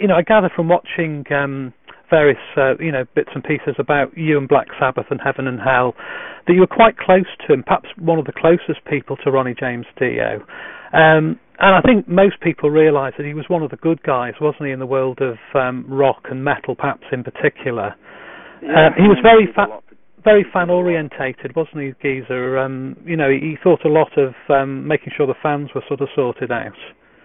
you know, I gather from watching um, various, uh, you know, bits and pieces about you and Black Sabbath and Heaven and Hell, that you were quite close to him, perhaps one of the closest people to Ronnie James Dio. Um, and I think most people realise that he was one of the good guys, wasn't he, in the world of um, rock and metal, perhaps in particular. Yeah, uh, he was very fa- very fan orientated, wasn't he, Geezer? Um, you know, he, he thought a lot of um, making sure the fans were sort of sorted out.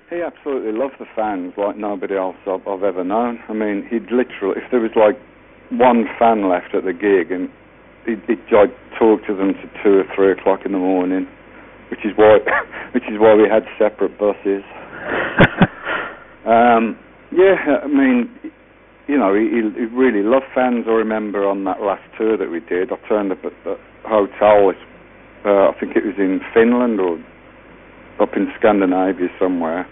He absolutely loved the fans like nobody else I've, I've ever known. I mean, he'd literally, if there was like one fan left at the gig, and he'd, he'd like talk to them to two or three o'clock in the morning, which is why, which is why we had separate buses. um, yeah, I mean, you know, he, he really loved fans. I remember on that last tour that we did, I turned up at the hotel. Uh, I think it was in Finland or up in Scandinavia somewhere.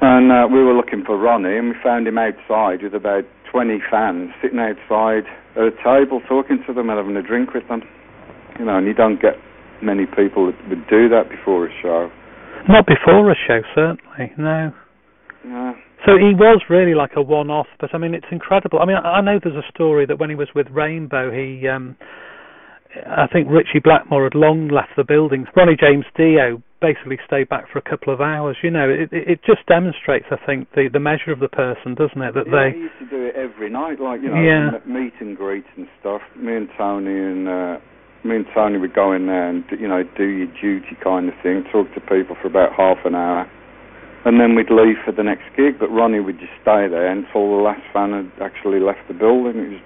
And uh, we were looking for Ronnie, and we found him outside with about 20 fans sitting outside at a table talking to them and having a drink with them. You know, and you don't get many people that would do that before a show. Not before a show, certainly. No. Yeah. So he was really like a one-off, but I mean, it's incredible. I mean, I, I know there's a story that when he was with Rainbow, he, um, I think Ritchie Blackmore had long left the building. Ronnie James Dio basically stay back for a couple of hours. You know, it, it just demonstrates, I think, the the measure of the person, doesn't it? That yeah, they he used to do it every night, like you know, Yeah. meet and greets and stuff. Me and Tony and uh, me and Tony would go in there and you know do your duty kind of thing, talk to people for about half an hour, and then we'd leave for the next gig. But Ronnie would just stay there until the last fan had actually left the building. It was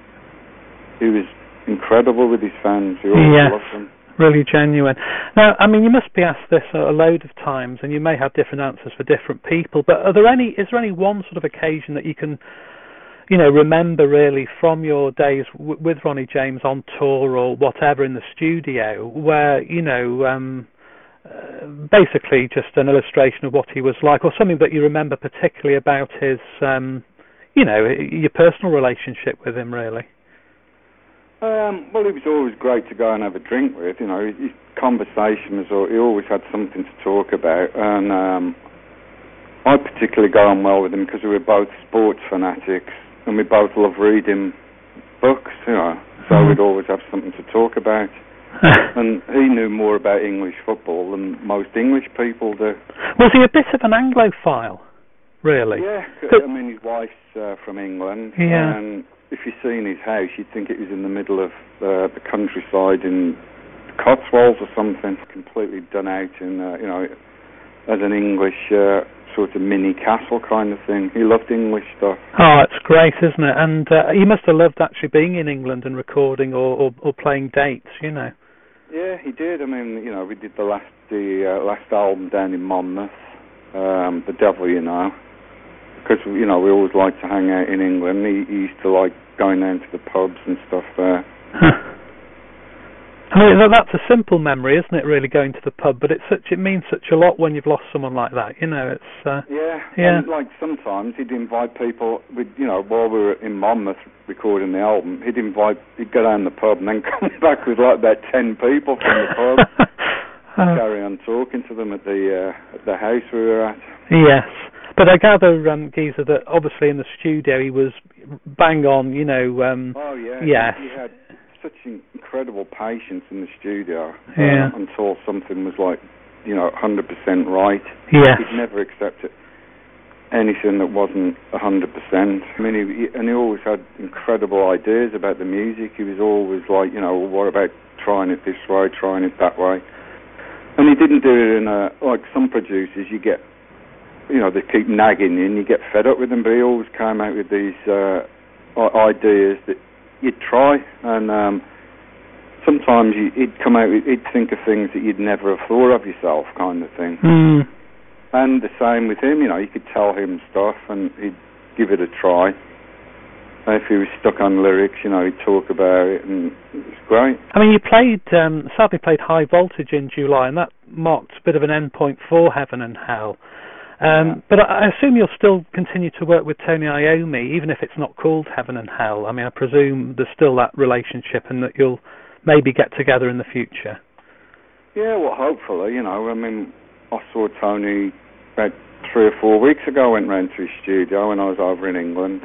he was incredible with his fans. He always Yes. loved them. Really genuine. Now, I mean, you must be asked this a load of times, and you may have different answers for different people. But are there any? Is there any one sort of occasion that you can, you know, remember really from your days w- with Ronnie James on tour or whatever in the studio, where you know, um, uh, basically just an illustration of what he was like, or something that you remember particularly about his, um, you know, your personal relationship with him, really. Um, well, he was always great to go and have a drink with. You know, his, his conversation was. al- He always had something to talk about, and um, I particularly got on well with him because we were both sports fanatics, and we both love reading books. You know, so Mhm. we'd always have something to talk about. and he knew more about English football than most English people do. was he a bit of an Anglophile, really? Yeah, I mean his wife's uh, from England, Yeah. and if you seen his house, you'd think it was in the middle of uh, the countryside in Cotswolds or something, completely done out in uh, you know as an English uh, sort of mini castle kind of thing. He loved English stuff. Oh, it's great, isn't it? And uh, you must have loved actually being in England and recording or, or, or playing dates, you know. Yeah, he did. I mean, you know, we did the last the uh, last album down in Monmouth, um, The Devil, you know, because you know we always liked to hang out in England. He, he used to like going down to the pubs and stuff there. I mean, that's a simple memory, isn't it? Really, going to the pub, but it's such it means such a lot when you've lost someone like that. You know, it's uh, Yeah, Yeah. And like sometimes he'd invite people. With you know, while we were in Monmouth recording the album, he'd invite. He'd go down the pub and then come back with like about ten people from the pub. Uh, carry on talking to them at the uh, at the house we were at. yes, but I gather, um, Geezer, that obviously in the studio he was bang on. You know, um, Oh yeah. Yes. He, had such incredible patience in the studio. uh, Yeah. until something was like, you know, 100% right. yes, He'd never accept it. Anything that wasn't 100%. I mean, he, he, and he always had incredible ideas about the music. He was always like, you know, well, what about trying it this way, trying it that way? And he didn't do it in a, like some producers, you get, you know, they keep nagging you and you get fed up with them, but he always came out with these uh, ideas that you'd try. And um, sometimes you, he'd come out, with, he'd think of things that you'd never have thought of yourself, kind of thing. mm. And the same with him, you know, you could tell him stuff and he'd give it a try. And if he was stuck on lyrics, you know, he'd talk about it and it was great. I mean, you played, um, sadly played High Voltage in July, and that marked a bit of an endpoint for Heaven and Hell. Um. But I I assume you'll still continue to work with Tony Iommi, even if it's not called Heaven and Hell. I mean, I presume there's still that relationship, and that you'll maybe get together in the future. Yeah, well, hopefully, you know, I mean, I saw Tony about three or four weeks ago, I went round to his studio when I was over in England.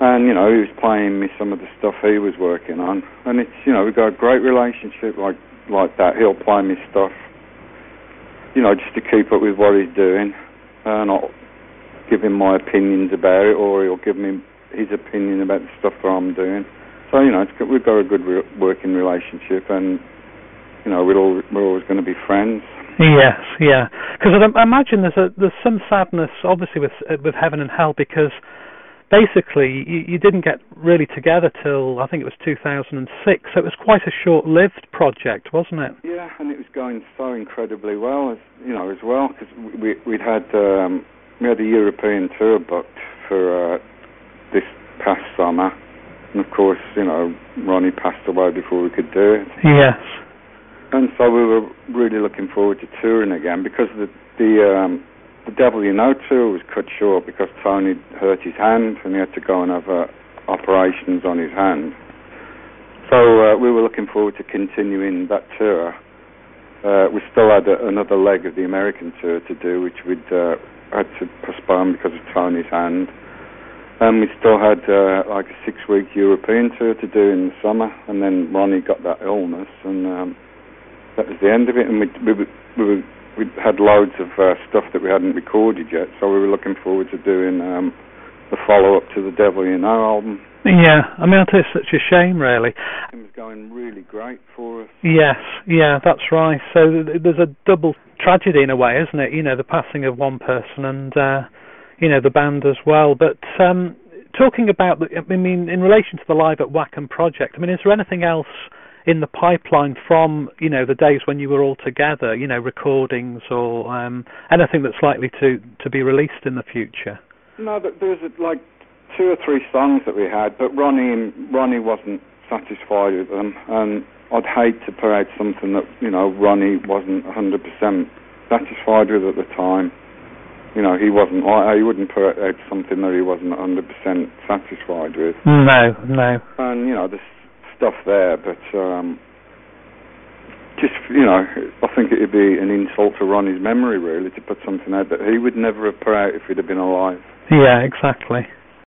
And, you know, he was playing me some of the stuff he was working on. And it's, you know, we've got a great relationship like, like that. He'll play me stuff, you know, just to keep up with what he's doing. And I'll give him my opinions about it, or he'll give me his opinion about the stuff that I'm doing. So, you know, we've got a good re- working relationship. And, you know, we're, all, we're always going to be friends. Yes, yeah. Because I imagine there's a there's some sadness, obviously, with with heaven and hell, because basically you, you didn't get really together till I think it was 2006. So it was quite a short-lived project, wasn't it? Yeah, and it was going so incredibly well, as you know, as well, because we we'd had um, we had a European tour booked for uh, this past summer, and of course, you know, Ronnie passed away before we could do it. Yes. And so we were really looking forward to touring again because the the um, the Know tour was cut short because Tony hurt his hand and he had to go and have uh, operations on his hand. So uh, we were looking forward to continuing that tour. Uh, we still had a, another leg of the American tour to do, which we'd uh, had to postpone because of Tony's hand. And we still had uh, like a six-week European tour to do in the summer, and then Ronnie got that illness, and um, that was the end of it. And we we we, we had loads of uh, stuff that we hadn't recorded yet, so we were looking forward to doing um, the follow-up to the Devil You Know album. Yeah, I mean, it's such a shame, really. It was going really great for us. Yes, yeah, that's right. So there's a double tragedy in a way, isn't it? You know, the passing of one person and uh, you know the band as well. But um, talking about, the, I mean, in relation to the Live at Wacken project, I mean, is there anything else? In the pipeline from you know the days when you were all together, you know recordings or um, anything that's likely to to be released in the future? No, there was like two or three songs that we had, but Ronnie Ronnie wasn't satisfied with them, and I'd hate to put out something that you know Ronnie wasn't 100% satisfied with at the time. You know, he wasn't. I, He wouldn't put out something that he wasn't 100% satisfied with. No, no. And you know, there's stuff there, but um, just you know, I think it'd be an insult to Ronnie's memory really to put something out that he would never have put out if he'd have been alive. Yeah, exactly.